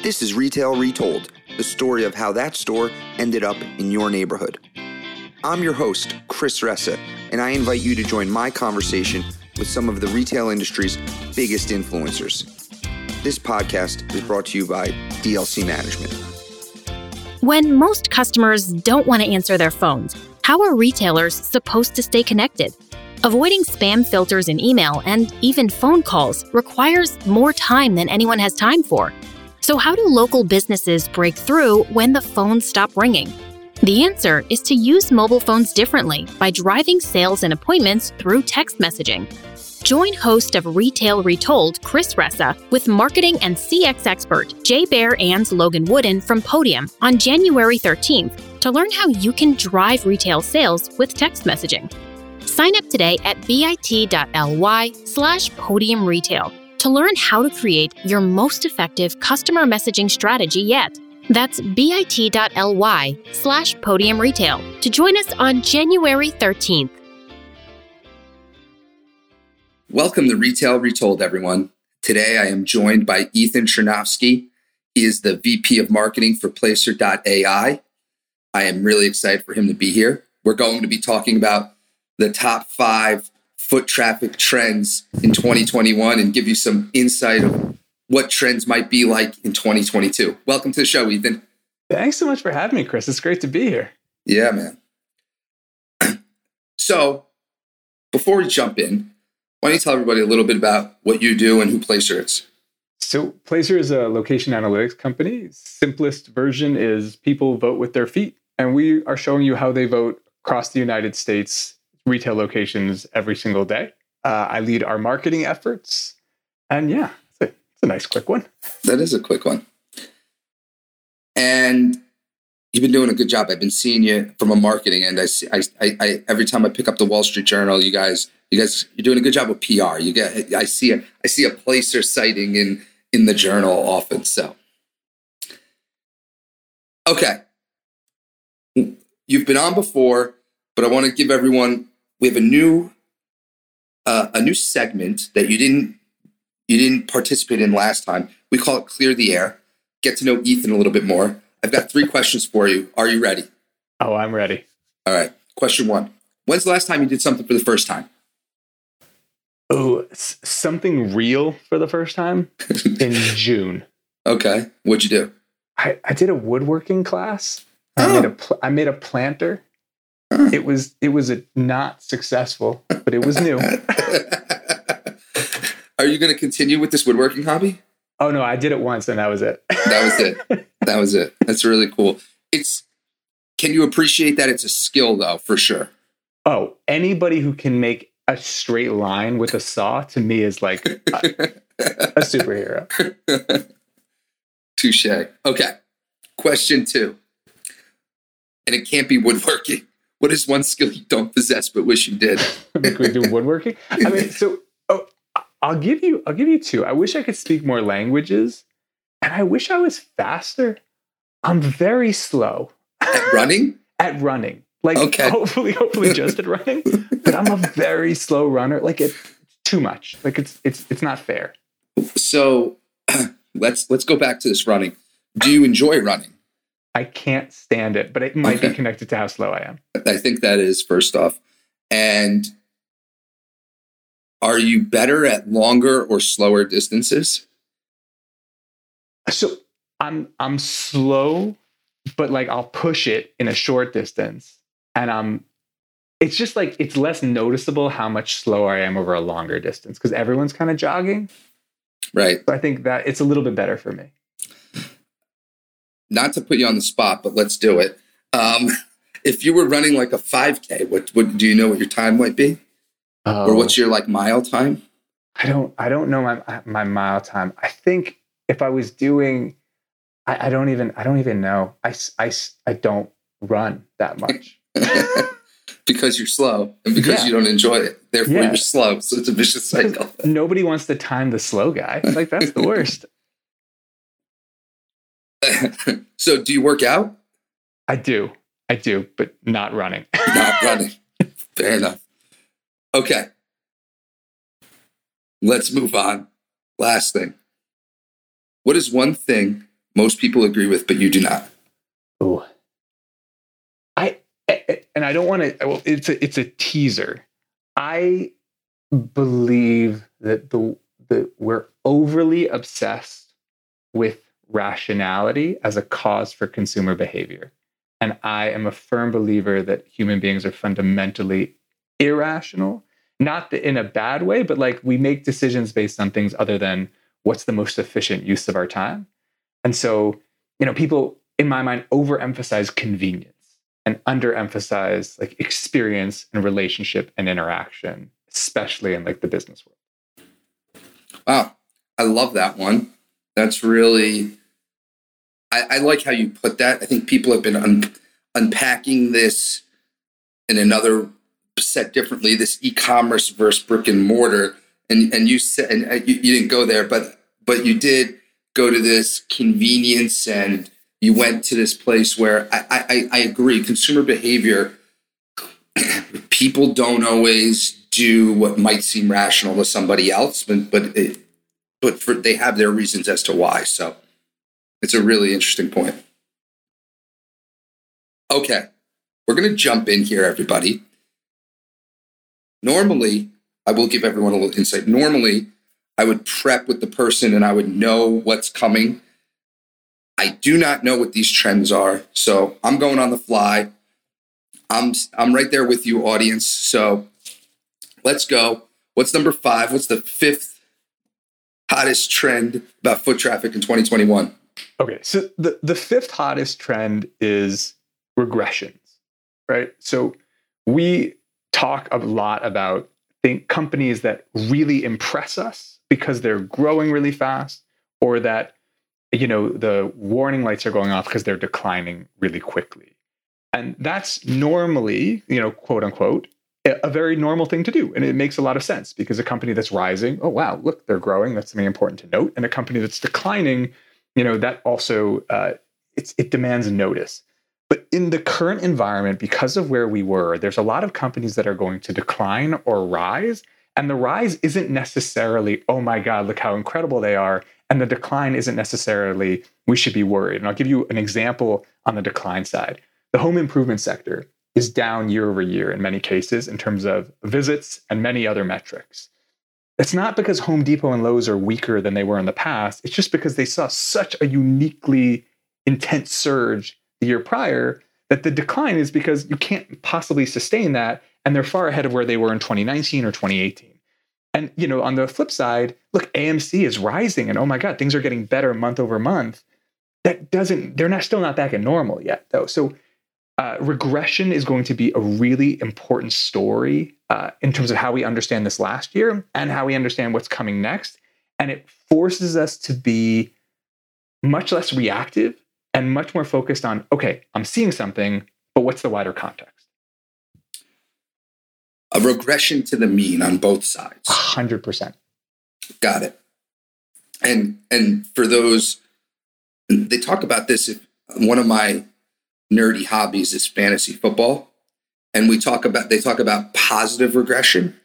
This is Retail Retold, the story of how that store ended up in your neighborhood. I'm your host, Chris Ressa, and I invite you to join my conversation with some of the retail industry's biggest influencers. This podcast is brought to you by DLC Management. When most customers don't want to answer their phones, how are retailers supposed to stay connected? Avoiding spam filters in email and even phone calls requires more time than anyone has time for. So, how do local businesses break through when the phones stop ringing? The answer is to use mobile phones differently by driving sales and appointments through text messaging. Join host of Retail Retold, Chris Ressa, with marketing and CX expert Jay Baer and Logan Wooden from Podium on January 13th to learn how you can drive retail sales with text messaging. Sign up today at bit.ly slash podium retail to learn how to create your most effective customer messaging strategy yet. That's bit.ly slash podium retail to join us on January 13th. Welcome to Retail Retold, everyone. Today I am joined by Ethan Chernofsky. He is the VP of Marketing for Placer.ai. I am really excited for him to be here. We're going to be talking about the top five foot traffic trends in 2021 and give you some insight of what trends might be like in 2022. Welcome to the show, Ethan. Thanks so much for having me, Chris. It's great to be here. Yeah, man. so, before we jump in, why don't you tell everybody a little bit about what you do and who Placer is? So, Placer is a location analytics company. Simplest version is people vote with their feet, and we are showing you how they vote across the United States retail locations every single day. Uh, I lead our marketing efforts. And yeah, it's a, it's a nice quick one. That is a quick one. And you've been doing a good job. I've been seeing you from a marketing end. I, see, I, I, I, every time I pick up the Wall Street Journal, you guys, you guys, you're doing a good job with PR. You get, I see a, I see a placer sighting in in the journal often. So, okay, you've been on before, but I want to give everyone we have a new uh, a new segment that you didn't you didn't participate in last time. We call it Clear the Air. Get to know Ethan a little bit more. I've got three questions for you. Are you ready? Oh, I'm ready. All right. Question one: When's the last time you did something for the first time? Oh, something real for the first time in June. Okay. What'd you do? I, I did a woodworking class. Oh. I made a pl- I made a planter it was it was a not successful, but it was new. Are you going to continue with this woodworking hobby? Oh no, I did it once and that was it. that was it. That was it. That's really cool. It's can you appreciate that it's a skill though, for sure. Oh, anybody who can make a straight line with a saw to me is like a, a superhero. Touche. Okay. Question 2. And it can't be woodworking. What is one skill you don't possess but wish you did? we do woodworking. I mean, so oh, I'll give you I'll give you two. I wish I could speak more languages, and I wish I was faster. I'm very slow at running. at running, like okay. hopefully, hopefully just at running. But I'm a very slow runner. Like it's too much. Like it's it's it's not fair. So let's let's go back to this running. Do you enjoy running? I can't stand it, but it might okay. be connected to how slow I am. I think that is first off. And are you better at longer or slower distances? So I'm I'm slow, but like I'll push it in a short distance. And I'm it's just like it's less noticeable how much slower I am over a longer distance because everyone's kind of jogging. Right. So I think that it's a little bit better for me not to put you on the spot, but let's do it. Um, if you were running like a 5K, what, what do you know what your time might be? Oh, or what's oh. your like mile time? I don't I don't know my my mile time. I think if I was doing I, I don't even I don't even know. I, I, I don't run that much. because you're slow and because yeah. you don't enjoy it. Therefore yeah. you're slow. So it's a vicious cycle. Nobody wants to time the slow guy. Like that's the worst. so do you work out? I do. I do, but not running. not running. Fair enough. Okay. Let's move on. Last thing. What is one thing most people agree with, but you do not? Oh, I and I don't want to. Well, it's a it's a teaser. I believe that the that we're overly obsessed with rationality as a cause for consumer behavior. And I am a firm believer that human beings are fundamentally irrational, not in a bad way, but like we make decisions based on things other than what's the most efficient use of our time. And so, you know, people in my mind overemphasize convenience and underemphasize like experience and relationship and interaction, especially in like the business world. Wow. I love that one. That's really, I, I like how you put that. I think people have been un, unpacking this in another set differently this e-commerce versus brick and mortar and and you said and uh, you, you didn't go there but but you did go to this convenience and you went to this place where I, I, I agree consumer behavior people don't always do what might seem rational to somebody else but but it, but for, they have their reasons as to why so it's a really interesting point okay we're going to jump in here everybody normally i will give everyone a little insight normally i would prep with the person and i would know what's coming I do not know what these trends are. So I'm going on the fly. I'm I'm right there with you, audience. So let's go. What's number five? What's the fifth hottest trend about foot traffic in 2021? Okay, so the, the fifth hottest trend is regressions, right? So we talk a lot about think companies that really impress us because they're growing really fast or that you know the warning lights are going off because they're declining really quickly. And that's normally you know quote unquote a very normal thing to do. And it makes a lot of sense because a company that's rising oh wow look they're growing. That's something important to note. And a company that's declining you know that also uh, it demands notice but in the current environment because of where we were there's a lot of companies that are going to decline or rise and the rise isn't necessarily oh my god look how incredible they are and the decline isn't necessarily we should be worried. And I'll give you an example on the decline side. The home improvement sector is down year over year in many cases in terms of visits and many other metrics. It's not because Home Depot and Lowe's are weaker than they were in the past. It's just because they saw such a uniquely intense surge the year prior that the decline is because you can't possibly sustain that. And they're far ahead of where they were in 2019 or 2018. And you know, on the flip side, look, AMC is rising, and oh my God, things are getting better month over month. That doesn't, they're not still not back at normal yet, though. So uh, regression is going to be a really important story uh, in terms of how we understand this last year and how we understand what's coming next. And it forces us to be much less reactive and much more focused on okay, I'm seeing something, but what's the wider context? a regression to the mean on both sides. 100%. Got it. And and for those they talk about this if one of my nerdy hobbies is fantasy football and we talk about they talk about positive regression.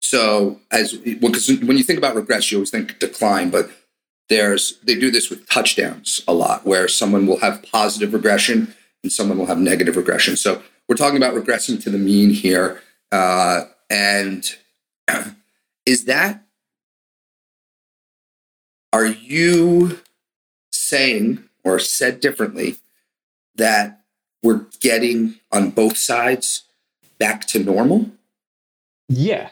So as because when you think about regression, you always think decline, but there's they do this with touchdowns a lot, where someone will have positive regression and someone will have negative regression. So we're talking about regressing to the mean here. Uh, and is that, are you saying, or said differently, that we're getting on both sides back to normal? Yeah.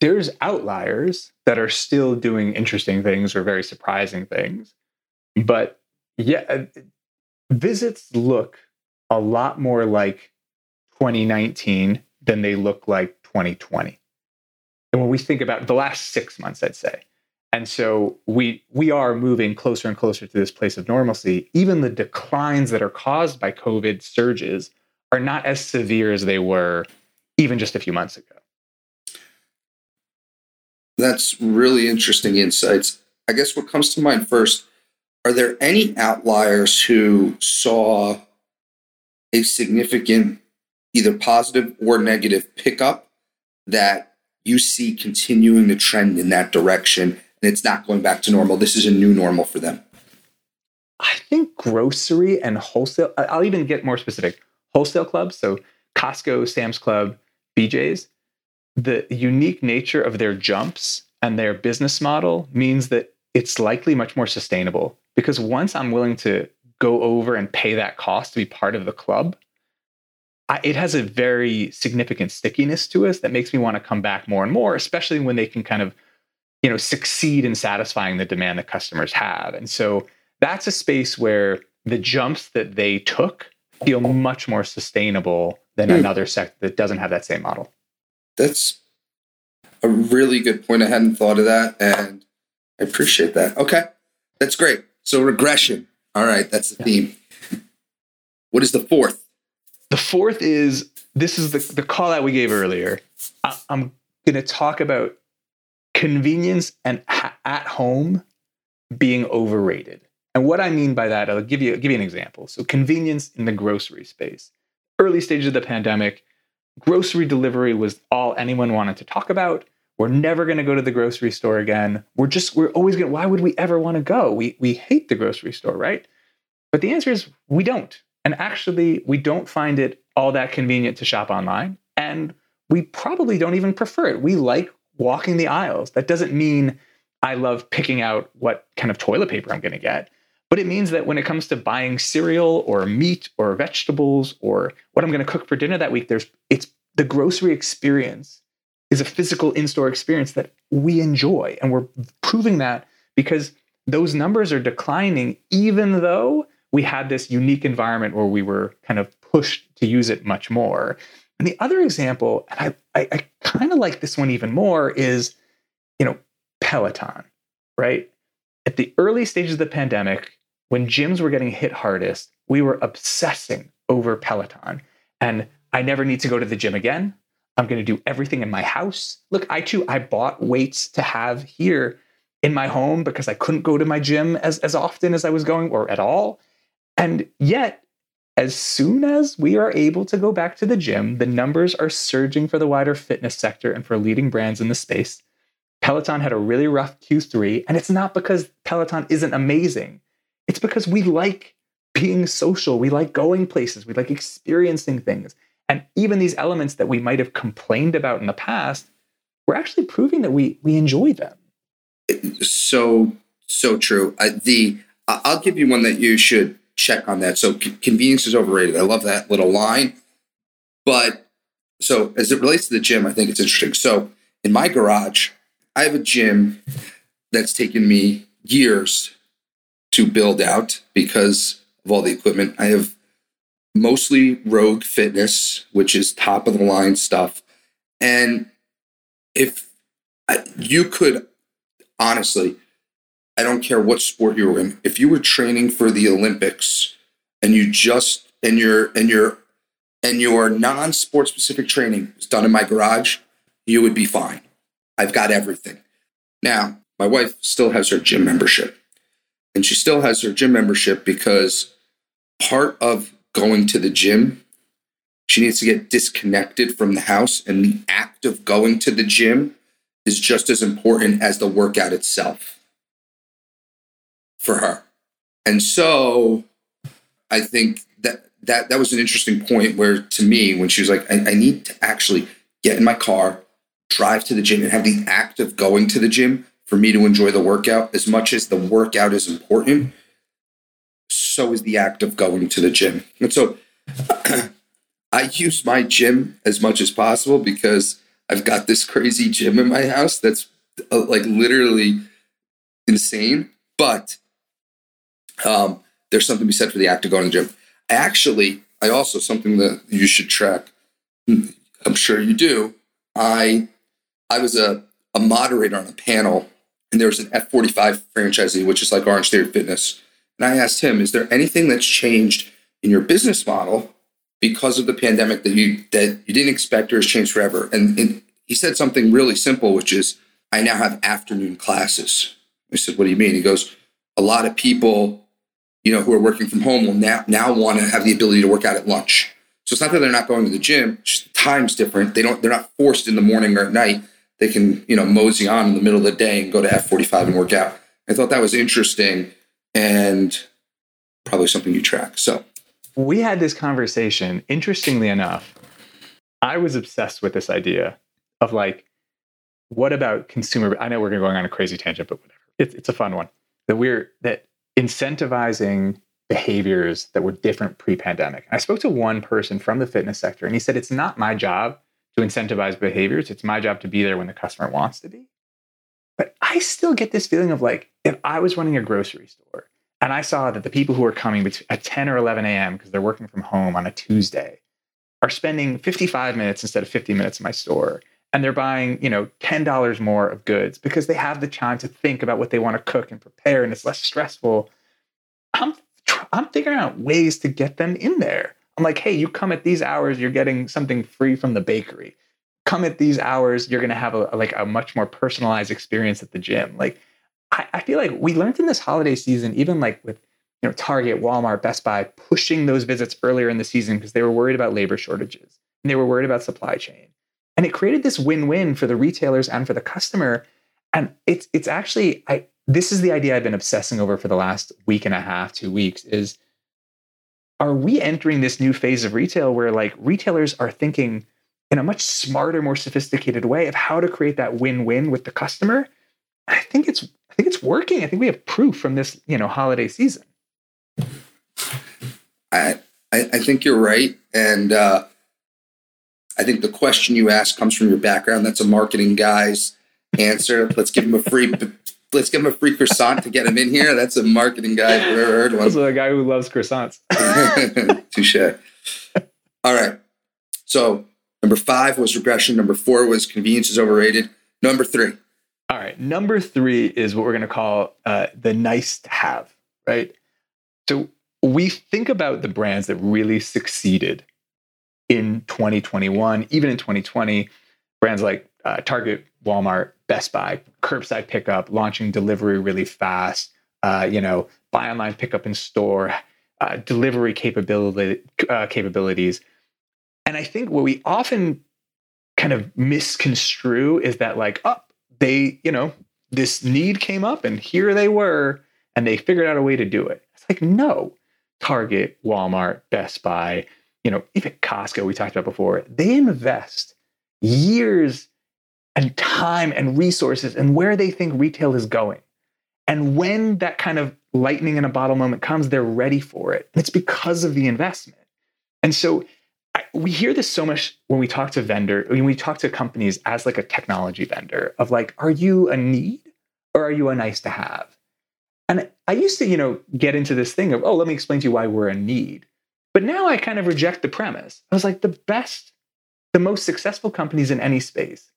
There's outliers that are still doing interesting things or very surprising things. But yeah, uh, visits look a lot more like 2019 than they look like 2020. And when we think about the last six months, I'd say. And so we we are moving closer and closer to this place of normalcy. Even the declines that are caused by COVID surges are not as severe as they were even just a few months ago. That's really interesting insights. I guess what comes to mind first are there any outliers who saw a significant either positive or negative pickup that you see continuing the trend in that direction it's not going back to normal. This is a new normal for them. I, think grocery and wholesale, I'll even get more specific wholesale clubs. So Costco, Sam's Club, BJ's, the unique nature of their jumps and their business model means that it's likely much more sustainable because once I'm willing to go over and pay that cost to be part of the club, I, it has a very significant stickiness to us that makes me want to come back more and more, especially when they can kind of, you know, succeed in satisfying the demand that customers have. And so that's a space where the jumps that they took feel much more sustainable than mm. another sector that doesn't have that same model. That's a really good point. I hadn't thought of that, and I appreciate that. Okay, that's great. So regression. All right, that's the theme. What is the fourth? The fourth is this is the, the call that we gave earlier. I, I'm going to talk about convenience and at home being overrated. And what I mean by that, I'll give you give you an example. So convenience in the grocery space. Early stages of the pandemic, grocery delivery was all anyone wanted to talk about. We're never going to go to the grocery store again. We're just we're always going to why would we ever want to go? We we hate the grocery store, right? But the answer is we don't. And actually, we don't find it all that convenient to shop online. And we probably don't even prefer it. We like walking the aisles. That doesn't mean I love picking out what kind of toilet paper I'm going to get. But it means that when it comes to buying cereal or meat or vegetables or what I'm going to cook for dinner that week, there's it's the grocery experience is a physical in-store experience that we enjoy. And we're proving that because those numbers are declining, even though we had this unique environment where we were kind of pushed to use it much more. And the other example, and I, I, I kind of like this one even more, is you know, Peloton, right? At the early stages of the pandemic, when gyms were getting hit hardest, we were obsessing over Peloton. And I never need to go to the gym again. I'm going to do everything in my house. Look, I too, I bought weights to have here in my home because I couldn't go to my gym as, as often as I was going or at all. And yet, as soon as we are able to go back to the gym, the numbers are surging for the wider fitness sector and for leading brands in the space. Peloton had a really rough Q3, and it's not because Peloton isn't amazing. It's because we like being social. We like going places. We like experiencing things. And even these elements that we might have complained about in the past, we're actually proving that we we enjoy them. So so true. Uh, the I'll give you one that you should check on that. So convenience is overrated. I love that little line. But so as it relates to the gym, I think it's interesting. So in my garage, I have a gym that's taken me years to build out because of all the equipment. I have mostly Rogue Fitness, which is top of the line stuff. And if you could honestly, I don't care what sport you were in, if you were training for the Olympics and you just and your and your and your non-sport specific training is done in my garage, you would be fine. I've got everything. Now, my wife still has her gym membership. And she still has her gym membership because part of going to the gym, she needs to get disconnected from the house. And the act of going to the gym is just as important as the workout itself for her. And so I think that that that was an interesting point where to me when she was like, I, I need to actually get in my car, drive to the gym and have the act of going to the gym for me to enjoy the workout as much as the workout is important so is the act of going to the gym and so i use my gym as much as possible because i've got this crazy gym in my house that's uh, like literally insane but um, there's something to be said for the act of going to the gym actually i also something that you should track i'm sure you do i i was a, a moderator on a panel and there was an F45 franchisee, which is like Orange Theory Fitness. And I asked him, is there anything that's changed in your business model because of the pandemic that you that you didn't expect or has changed forever? And, and he said something really simple, which is, I now have afternoon classes. I said, what do you mean? He goes, a lot of people, you know, who are working from home will now now want to have the ability to work out at lunch. So it's not that they're not going to the gym, just the time's different. They don't they're not forced in the morning or at night they can, you know, mosey on in the middle of the day and go to F45 and work out. I thought that was interesting and probably something you track. So we had this conversation. Interestingly enough, I was obsessed with this idea of like, what about consumer? I know we're going on a crazy tangent, but whatever. It's, it's a fun one. That we're that incentivizing behaviors that were different pre-pandemic. I spoke to one person from the fitness sector, and he said it's not my job to incentivize behaviors. It's my job to be there when the customer wants to be. But I still get this feeling of like, if I was running a grocery store and I saw that the people who are coming at 10 or 11 a.m. because they're working from home on a Tuesday are spending 55 minutes instead of 50 minutes in my store, and they're buying, you know, $10 more of goods because they have the time to think about what they want to cook and prepare, and it's less stressful. I'm I'm figuring out ways to get them in there. I'm like, hey, you come at these hours, you're getting something free from the bakery. Come at these hours, you're gonna have a, like a much more personalized experience at the gym. Like I, I feel like we learned in this holiday season, even like with you know Target, Walmart, Best Buy, pushing those visits earlier in the season because they were worried about labor shortages and they were worried about supply chain. And it created this win-win for the retailers and for the customer. And it's it's actually I this is the idea I've been obsessing over for the last week and a half, two weeks is are we entering this new phase of retail where like retailers are thinking in a much smarter, more sophisticated way of how to create that win-win with the customer? I think it's I think it's working. I think we have proof from this, you know, holiday season. I I, I think you're right, and uh, I think the question you ask comes from your background. That's a marketing guy's answer. let's give him a free. Let's give him a free croissant to get him in here. That's a marketing guy. I've ever heard one. Also, a guy who loves croissants. Touche. All right. So number five was regression. Number four was convenience is overrated. Number three. All right. Number three is what we're going to call uh, the nice to have, right? So we think about the brands that really succeeded in 2021, even in 2020, brands like uh, Target, Walmart, Best Buy, curbside pickup, launching delivery really fast, uh, you know, buy online, pickup in store, uh, delivery capability, uh, capabilities. And I think what we often kind of misconstrue is that like, oh, they, you know, this need came up and here they were and they figured out a way to do it. It's like, no, Target, Walmart, Best Buy, you know, even Costco, we talked about before, they invest years and time and resources and where they think retail is going. And when that kind of lightning in a bottle moment comes, they're ready for it. It's because of the investment. And so I, we hear this so much when we talk to vendor, when we talk to companies as like a technology vendor of like, are you a need or are you a nice to have? And I used to, you know, get into this thing of, oh, let me explain to you why we're a need. But now I kind of reject the premise. I was like, the best, the most successful companies in any space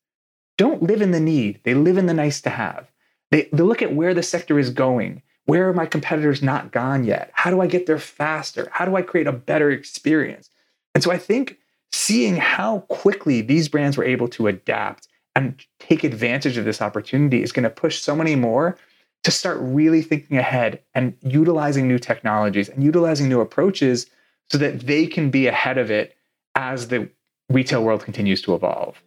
don't live in the need. They live in the nice to have. They, they look at where the sector is going. Where are my competitors not gone yet? How do I get there faster? How do I create a better experience? And so I think seeing how quickly these brands were able to adapt and take advantage of this opportunity is going to push so many more to start really thinking ahead and utilizing new technologies and utilizing new approaches so that they can be ahead of it as the retail world continues to evolve.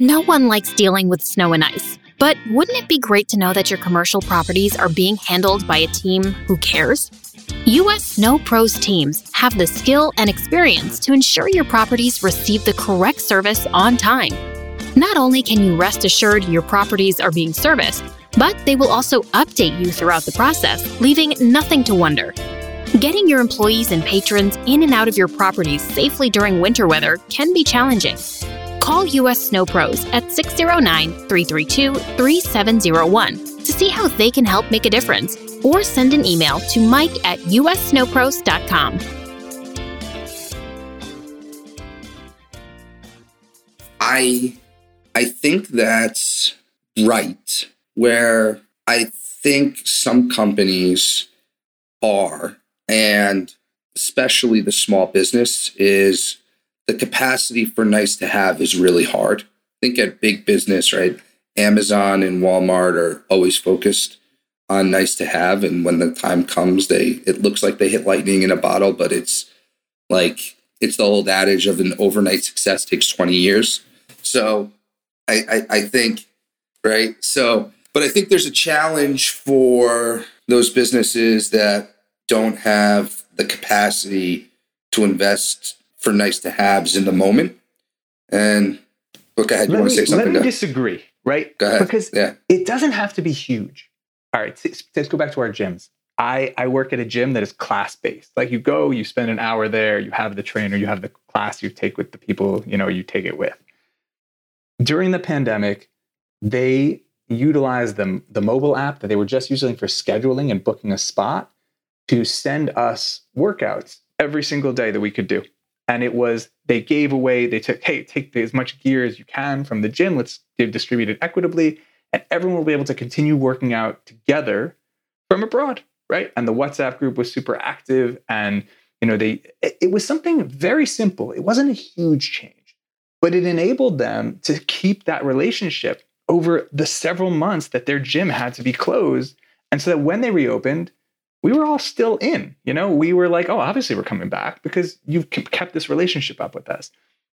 No one likes dealing with snow and ice, but wouldn't it be great to know that your commercial properties are being handled by a team who cares? US Snow Pros teams have the skill and experience to ensure your properties receive the correct service on time. Not only can you rest assured your properties are being serviced, but they will also update you throughout the process, leaving nothing to wonder. Getting your employees and patrons in and out of your properties safely during winter weather can be challenging. Call US Snow Pros at 609 332 3701 to see how they can help make a difference, or send an email to mike at ussnowpros.com. I I think that's right. Where I think some companies are, and especially the small business, is the capacity for nice to have is really hard. I think at big business, right? Amazon and Walmart are always focused on nice to have, and when the time comes, they it looks like they hit lightning in a bottle, but it's like it's the old adage of an overnight success takes 20 years. So I, I, I think, right? So, but I think there's a challenge for those businesses that don't have the capacity to invest for nice to haves in the moment. And look ahead, you let want me, to say something? Let me disagree, right? Go ahead. Because yeah. it doesn't have to be huge. All right, let's, let's go back to our gyms. I, I work at a gym that is class based. Like you go, you spend an hour there, you have the trainer, you have the class you take with the people, you know, you take it with. During the pandemic, they utilized the, the mobile app that they were just using for scheduling and booking a spot to send us workouts every single day that we could do. And it was, they gave away, they took, hey, take as much gear as you can from the gym, let's distribute it equitably, and everyone will be able to continue working out together from abroad, right? And the WhatsApp group was super active. And, you know, they, it, it was something very simple. It wasn't a huge change, but it enabled them to keep that relationship over the several months that their gym had to be closed. And so that when they reopened, we were all still in. You know, we were like, oh, obviously we're coming back because you've kept this relationship up with us.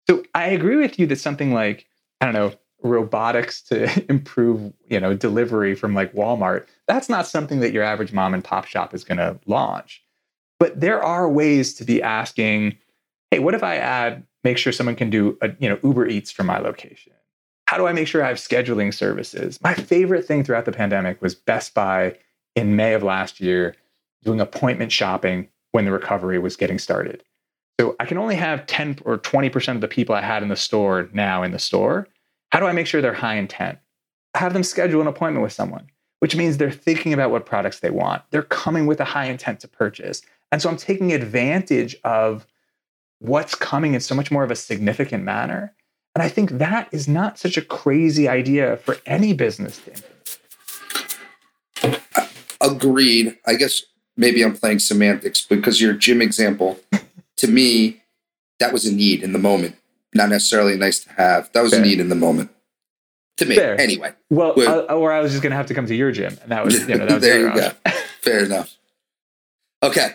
So I agree with you that something like, I don't know, robotics to improve, you know, delivery from like Walmart, that's not something that your average mom and pop shop is going to launch. But there are ways to be asking, hey, what if I add, make sure someone can do, a, you know, Uber Eats for my location? How do I make sure I have scheduling services? My favorite thing throughout the pandemic was Best Buy in May of last year doing appointment shopping when the recovery was getting started. So I can only have 10 or 20% of the people I had in the store now in the store. How do I make sure they're high intent? Have them schedule an appointment with someone, which means they're thinking about what products they want. They're coming with a high intent to purchase. And so I'm taking advantage of what's coming in so much more of a significant manner. And I think that is not such a crazy idea for any business to implement. Agreed. I guess maybe I'm playing semantics because your gym example, to me, that was a need in the moment, not necessarily nice to have. That was Fair. a need in the moment. To me, Fair. anyway. Well, Wait. uh, or I was just going to have to come to your gym, and that was, you know, that was there the you go. Fair enough. Okay.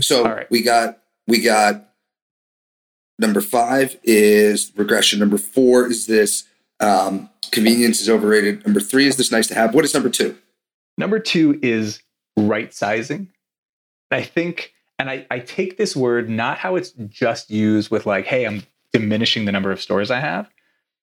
So right. we got we got number five is regression. Number four is this um, convenience is overrated. Number three is this nice to have. What is number two? Number two is right sizing. I think, and I, I take this word not how it's just used with like, hey, I'm diminishing the number of stores I have,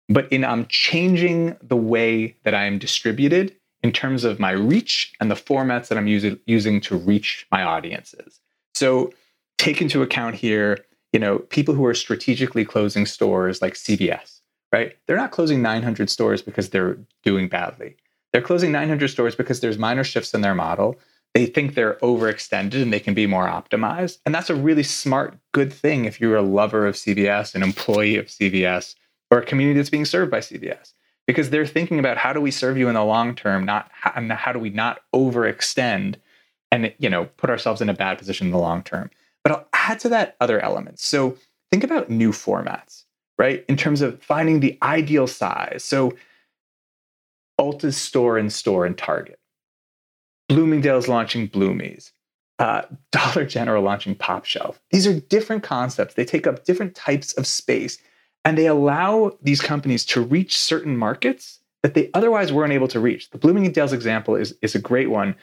but in I'm changing the way that I am distributed in terms of my reach and the formats that I'm using using to reach my audiences. So take into account here, you know, people who are strategically closing stores like CVS, right? They're not closing 900 stores because they're doing badly. They're closing 900 stores because there's minor shifts in their model. They think they're overextended and they can be more optimized. And that's a really smart, good thing if you're a lover of CVS, an employee of CVS, or a community that's being served by CVS, because they're thinking about how do we serve you in the long term, not how, and how do we not overextend and you know put ourselves in a bad position in the long term. But I'll add to that other elements. So think about new formats, right? In terms of finding the ideal size. So Ulta's store in store in Target. Bloomingdale's launching Bloomies. Uh, Dollar General launching Pop Shelf. These are different concepts. They take up different types of space and they allow these companies to reach certain markets that they otherwise weren't able to reach. The Bloomingdale's example is, is a great one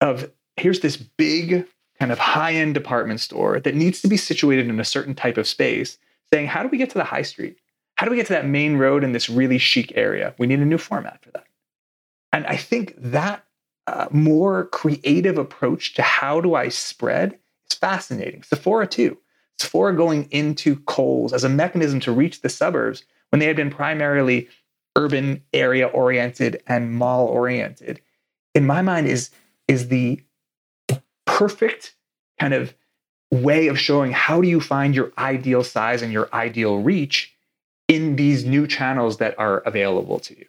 of here's this big kind of high-end department store that needs to be situated in a certain type of space, saying, how do we get to the high street? How do we get to that main road in this really chic area? We need a new format for that. And I think that uh, more creative approach to how do I spread is fascinating. Sephora too. Sephora going into Kohl's as a mechanism to reach the suburbs when they had been primarily urban area oriented and mall oriented, in my mind, is, is the perfect kind of way of showing how do you find your ideal size and your ideal reach in these new channels that are available to you.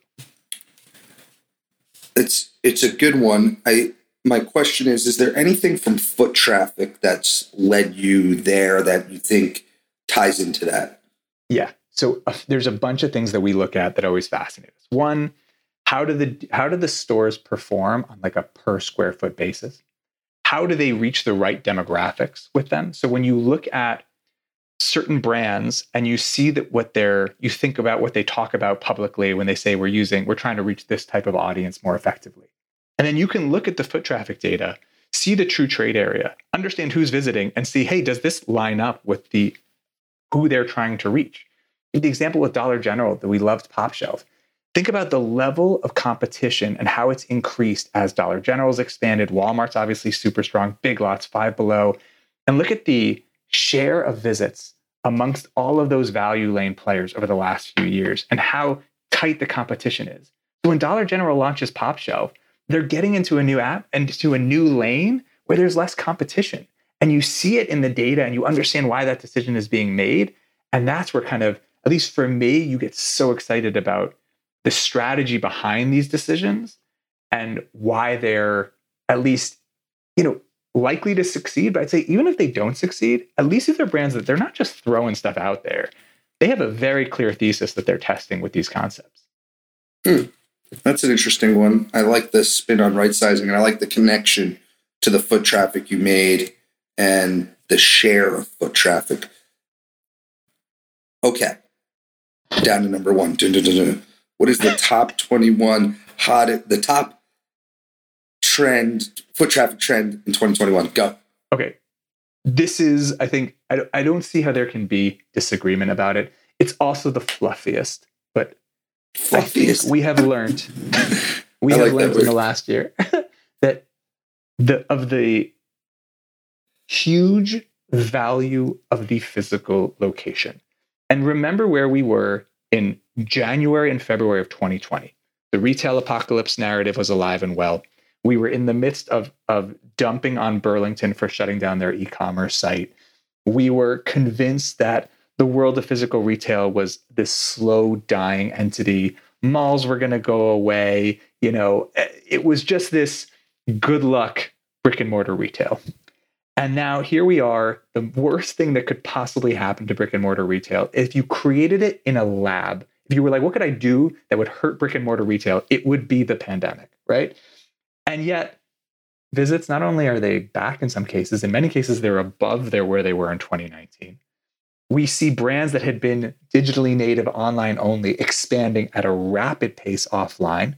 It's it's a good one. I my question is: Is there anything from foot traffic that's led you there that you think ties into that? Yeah. So uh, there's a bunch of things that we look at that always fascinate us. One, how do the how do the stores perform on like a per square foot basis? How do they reach the right demographics with them? So when you look at certain brands and you see that what they're you think about what they talk about publicly when they say we're using we're trying to reach this type of audience more effectively And then you can look at the foot traffic data, see the true trade area, understand who's visiting, and see, hey, does this line up with the who they're trying to reach? The example with Dollar General that we loved Pop Shelf. Think about the level of competition and how it's increased as Dollar General's expanded. Walmart's obviously super strong, Big Lots, Five Below. And look at the share of visits amongst all of those value lane players over the last few years and how tight the competition is. So when Dollar General launches Pop Shelf, they're getting into a new app and to a new lane where there's less competition. And you see it in the data and you understand why that decision is being made. And that's where kind of, at least for me, you get so excited about the strategy behind these decisions and why they're at least, you know, likely to succeed. But I'd say even if they don't succeed, at least if they're brands that they're not just throwing stuff out there, they have a very clear thesis that they're testing with these concepts. Hmm. That's an interesting one. I like the spin on right sizing, and I like the connection to the foot traffic you made and the share of foot traffic. Okay, down to number one. Dun, dun, dun, what is the top 21 hot, the top trend, foot traffic trend in 2021? Go. Okay. This is, I think, I, I don't see how there can be disagreement about it. It's also the fluffiest, but fluffiest. we have learned, we have learned in the last year that the of the huge value of the physical location. And remember where we were in January and February of 2020. The retail apocalypse narrative was alive and well. We were in the midst of, of dumping on Burlington for shutting down their e commerce site. We were convinced that the world of physical retail was this slow dying entity. Malls were going to go away. You know, it was just this good luck brick and mortar retail. And now here we are, the worst thing that could possibly happen to brick and mortar retail. If you created it in a lab, if you were like, what could I do that would hurt brick and mortar retail? It would be the pandemic, right? And yet, visits not only are they back in some cases, in many cases, they're above their where they were in 2019. We see brands that had been digitally native online only expanding at a rapid pace offline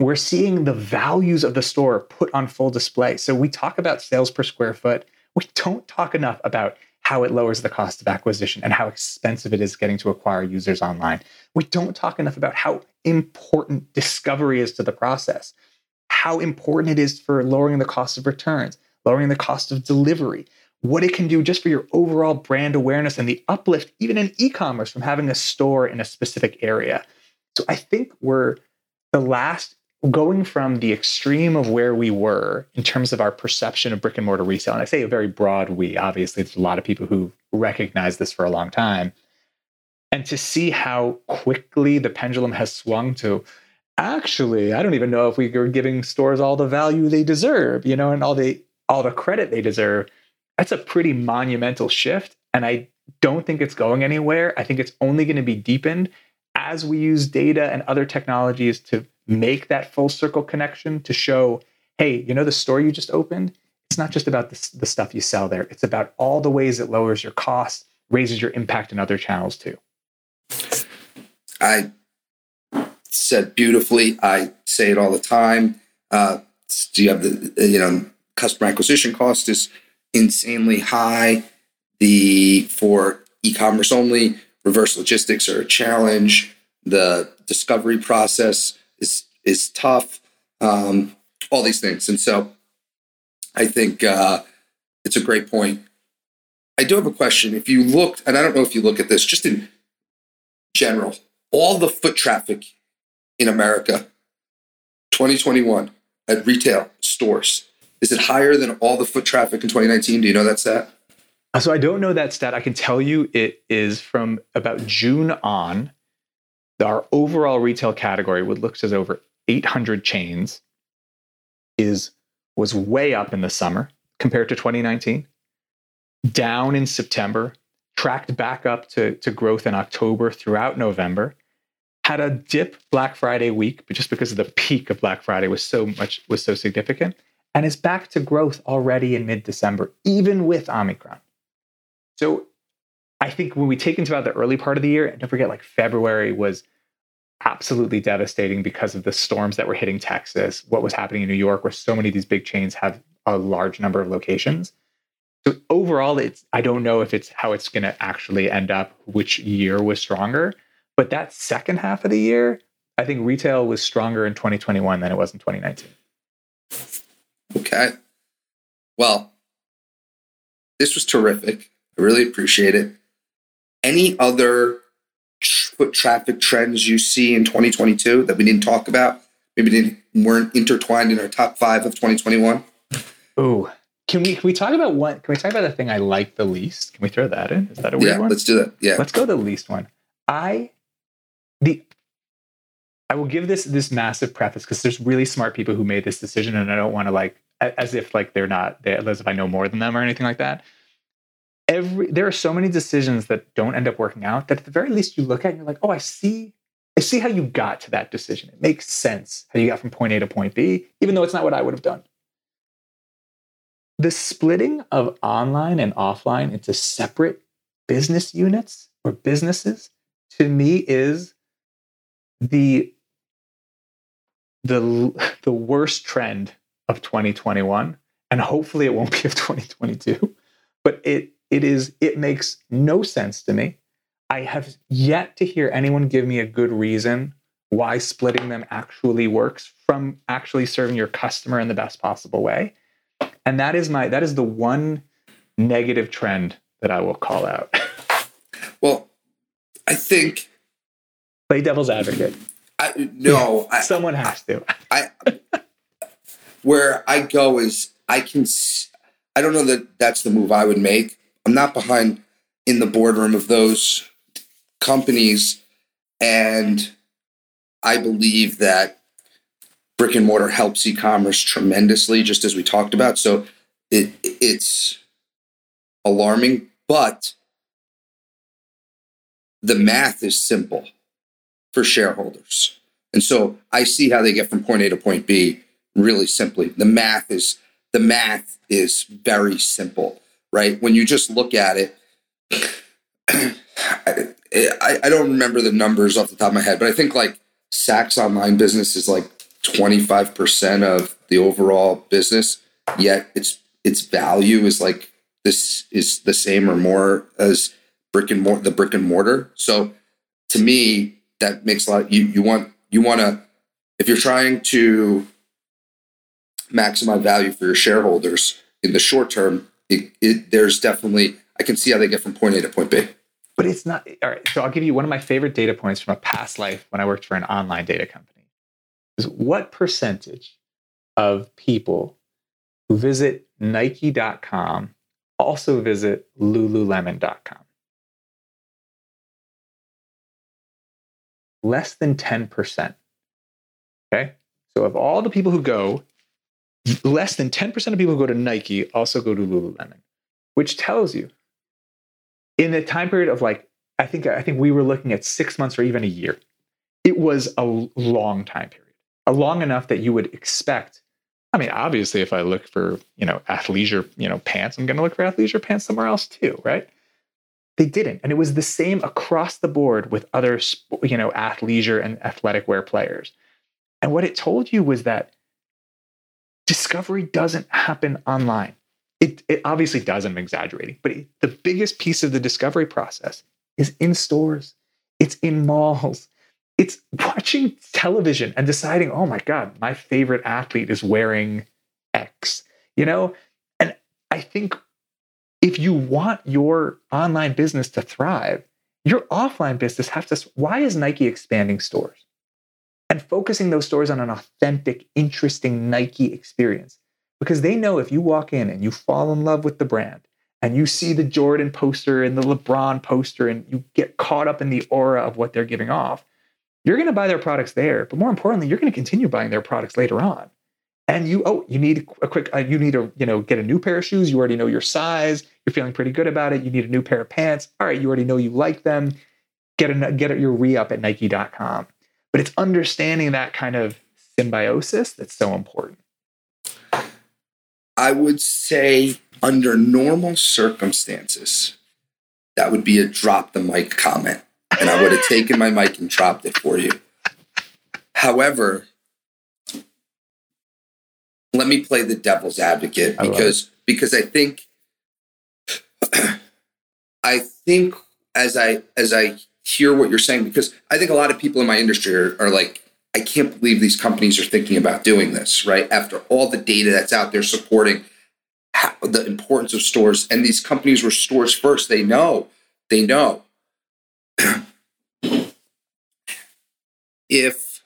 we're seeing the values of the store put on full display. So we talk about sales per square foot. We don't talk enough about how it lowers the cost of acquisition and how expensive it is getting to acquire users online. We don't talk enough about how important discovery is to the process, how important it is for lowering the cost of returns, lowering the cost of delivery, what it can do just for your overall brand awareness and the uplift, even in e commerce, from having a store in a specific area. So I think we're the last going from the extreme of where we were in terms of our perception of brick and mortar resale, and I say a very broad we, obviously, there's a lot of people who recognize this for a long time, and to see how quickly the pendulum has swung to actually, I don't even know if we are giving stores all the value they deserve, you know, and all the all the credit they deserve. That's a pretty monumental shift. And I don't think it's going anywhere. I think it's only going to be deepened as we use data and other technologies to make that full circle connection to show, hey, you know, the store you just opened, it's not just about the, the stuff you sell there, it's about all the ways it lowers your costs, raises your impact in other channels too. I said beautifully. I say it all the time. Uh, do you have the you know customer acquisition cost is insanely high. The for e-commerce only reverse logistics are a challenge. The discovery process is tough. Um, all these things, and so I think uh, it's a great point. I do have a question. If you looked, and I don't know if you look at this, just in general, all the foot traffic in America, 2021 at retail stores, is it higher than all the foot traffic in 2019? Do you know that stat? So I don't know that stat. I can tell you it is from about June on our overall retail category, which looks as over 800 chains, is was way up in the summer compared to 2019, down in September, tracked back up to, to growth in October throughout November, had a dip Black Friday week, but just because of the peak of Black Friday was so much was so significant, and is back to growth already in mid-December, even with Omicron. So I think when we take into about the early part of the year, and don't forget, like February was absolutely devastating because of the storms that were hitting Texas, what was happening in New York, where so many of these big chains have a large number of locations. So overall, it's I don't know if it's how it's going to actually end up, which year was stronger. But that second half of the year, I think retail was stronger in 2021 than it was in 2019. Okay. Well, this was terrific. I really appreciate it. Any other foot traffic trends you see in 2022 that we didn't talk about? Maybe didn't weren't intertwined in our top five of 2021. Oh, can we can we talk about one? Can we talk about the thing I like the least? Can we throw that in? Is that a weird one? yeah, one? let's do that. Yeah, let's go to the least one. I the I will give this this massive preface because there's really smart people who made this decision, and I don't want to like as if like they're not as if I know more than them or anything like that. Every there are so many decisions that don't end up working out that at the very least you look at and you're like, oh, I see, I see how you got to that decision. It makes sense how you got from point A to point B, even though it's not what I would have done. The splitting of online and offline into separate business units or businesses to me is the the the worst trend of 2021 and hopefully it won't be of 2022 but it it is it makes no sense to me i have yet to hear anyone give me a good reason why splitting them actually works from actually serving your customer in the best possible way and that is my that is the one negative trend that i will call out well i think play devil's advocate I, no I, someone has to i where I go is I can. I don't know that that's the move I would make. I'm not behind in the boardroom of those companies, and I believe that brick and mortar helps e-commerce tremendously, just as we talked about. So it it's alarming, but the math is simple for shareholders. And so I see how they get from point A to point B really simply. The math is the math is very simple, right? When you just look at it, I, I, don't remember the numbers off the top of my head, but I think like Saks online business is like 25% of the overall business, yet its its value is like this is the same or more as brick and mortar the brick and mortar. So to me, that makes a lot you you want you want to if you're trying to maximize value for your shareholders in the short term, it, it, there's definitely I can see how they get from point A to point B. But it's not all right. So I'll give you one of my favorite data points from a past life when I worked for an online data company. Is what percentage of people who visit Nike.com also visit Lululemon.com? Less than 10%. Okay. So of all the people who go less than 10% of people who go to Nike also go to Lululemon, which tells you in the time period of like, I think, I think we were looking at six months or even a year. It was a long time period, a long enough that you would expect. I mean, obviously, if I look for, you know, athleisure, you know, pants, I'm going to look for athleisure pants somewhere else too, right? They didn't. And it was the same across the board with other, you know, athleisure and athletic wear players. And what it told you was that discovery doesn't happen online. It, it obviously does, I'm exaggerating, but it, the biggest piece of the discovery process is in stores, it's in malls, it's watching television and deciding, oh my God, my favorite athlete is wearing X, you know? And I think if you want your online business to thrive, your offline business has to. Why is Nike expanding stores? And focusing those stores on an authentic, interesting Nike experience. Because they know if you walk in and you fall in love with the brand and you see the Jordan poster and the LeBron poster and you get caught up in the aura of what they're giving off, you're going to buy their products there. But more importantly, you're going to continue buying their products later on. And you, oh, you need a quick, uh, you need to, you know, get a new pair of shoes. You already know your size. You're feeling pretty good about it. You need a new pair of pants. All right, you already know you like them. Get a, get your re up at Nike.com. But it's understanding that kind of symbiosis that's so important. I would say, under normal circumstances, that would be a drop the mic comment. And I would have taken my mic and dropped it for you. However, let me play the devil's advocate I because because I think I think as I as I hear what you're saying because I think a lot of people in my industry are, are like I can't believe these companies are thinking about doing this right? After all the data that's out there supporting how, the importance of stores and these companies were stores first they know they know. If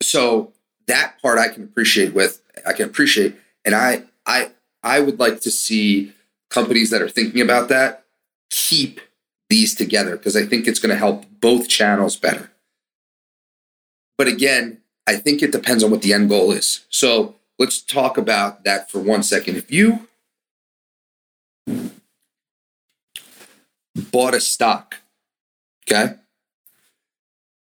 so that part I can appreciate with I can appreciate and I I I would like to see companies that are thinking about that keep these together because I think it's going to help both channels better. But again, I think it depends on what the end goal is. So let's talk about that for one second. If you bought a stock, okay,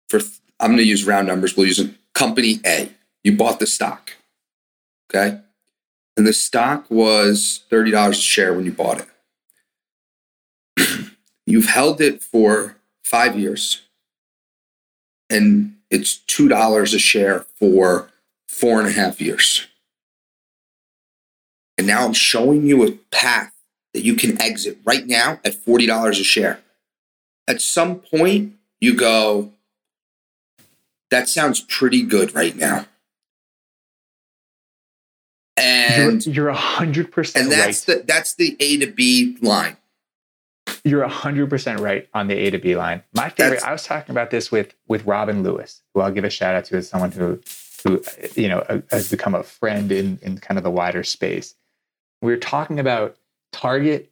for I'm going to use round numbers. We'll use company A. You bought the stock, okay, and the stock was thirty dollars a share when you bought it. You've held it for five years, and it's two dollars a share for four and a half years. And now I'm showing you a path that you can exit right now at $40 a share. At some point, you go, that sounds pretty good right now. And you're a hundred percent and that's right. the that's the A to B line. You're a hundred percent right on the A to B line. My favorite. That's- I was talking about this with with Robin Lewis, who I'll give a shout out to as someone who who you know has become a friend in in kind of the wider space. We were talking about Target.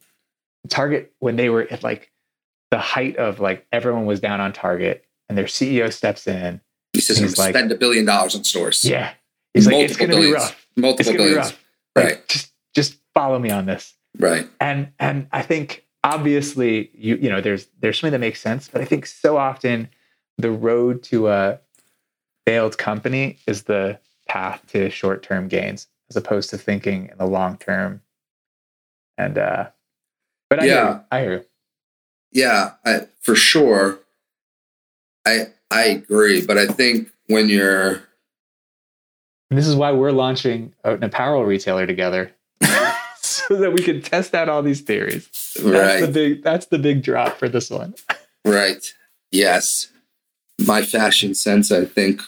Target when they were at like the height of like everyone was down on Target, and their CEO steps in. He says He's like- spend a billion dollars on stores. Yeah, he's like, it's going to be rough. Multiple going to be billions. rough. Like, Right. Just just follow me on this. Right. and and I think obviously you you know there's there's something that makes sense, but I think so often the road to a failed company is the path to short term gains as opposed to thinking in the long term. And uh, but I hear Yeah. you. I hear. Yeah, I, for sure. I I agree, but I think when you're And this is why we're launching an apparel retailer together. so that we can test out all these theories. That's right, the big that's the big drop for this one. right, yes, my fashion sense, I think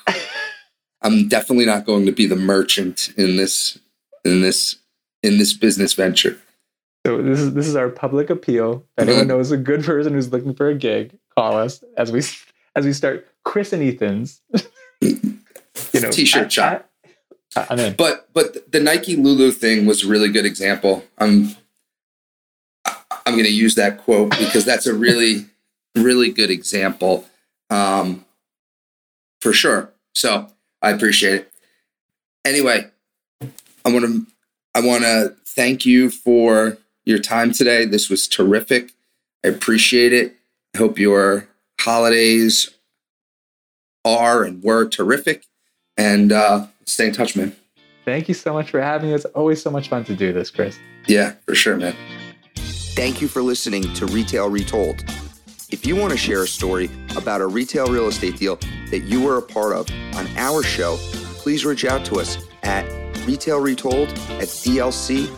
I'm definitely not going to be the merchant in this in this in this business venture. So this is this is our public appeal. If anyone Mhm. knows a good person who's looking for a gig, call us as we as we start Chris and Ethan's. you know, T-shirt at- shop. I'm in. But but the Nike Lulu thing was a really good example. I'm I'm going to use that quote because that's a really really good example, um, for sure. So I appreciate it. Anyway, I want to I want to thank you for your time today. This was terrific. I appreciate it. I hope your holidays are and were terrific. And uh, stay in touch, man. Thank you so much for having us. Always so much fun to do this, Chris. Yeah, for sure, man. Thank you for listening to Retail Retold. If you want to share a story about a retail real estate deal that you were a part of on our show, please reach out to us at retailretold at dlcmgmt.com.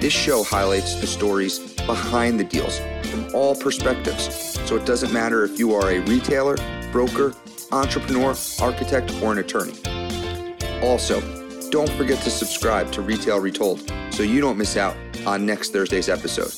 This show highlights the stories behind the deals from all perspectives, so it doesn't matter if you are a retailer, broker, entrepreneur, architect, or an attorney. Also, don't forget to subscribe to Retail Retold so you don't miss out on next Thursday's episode.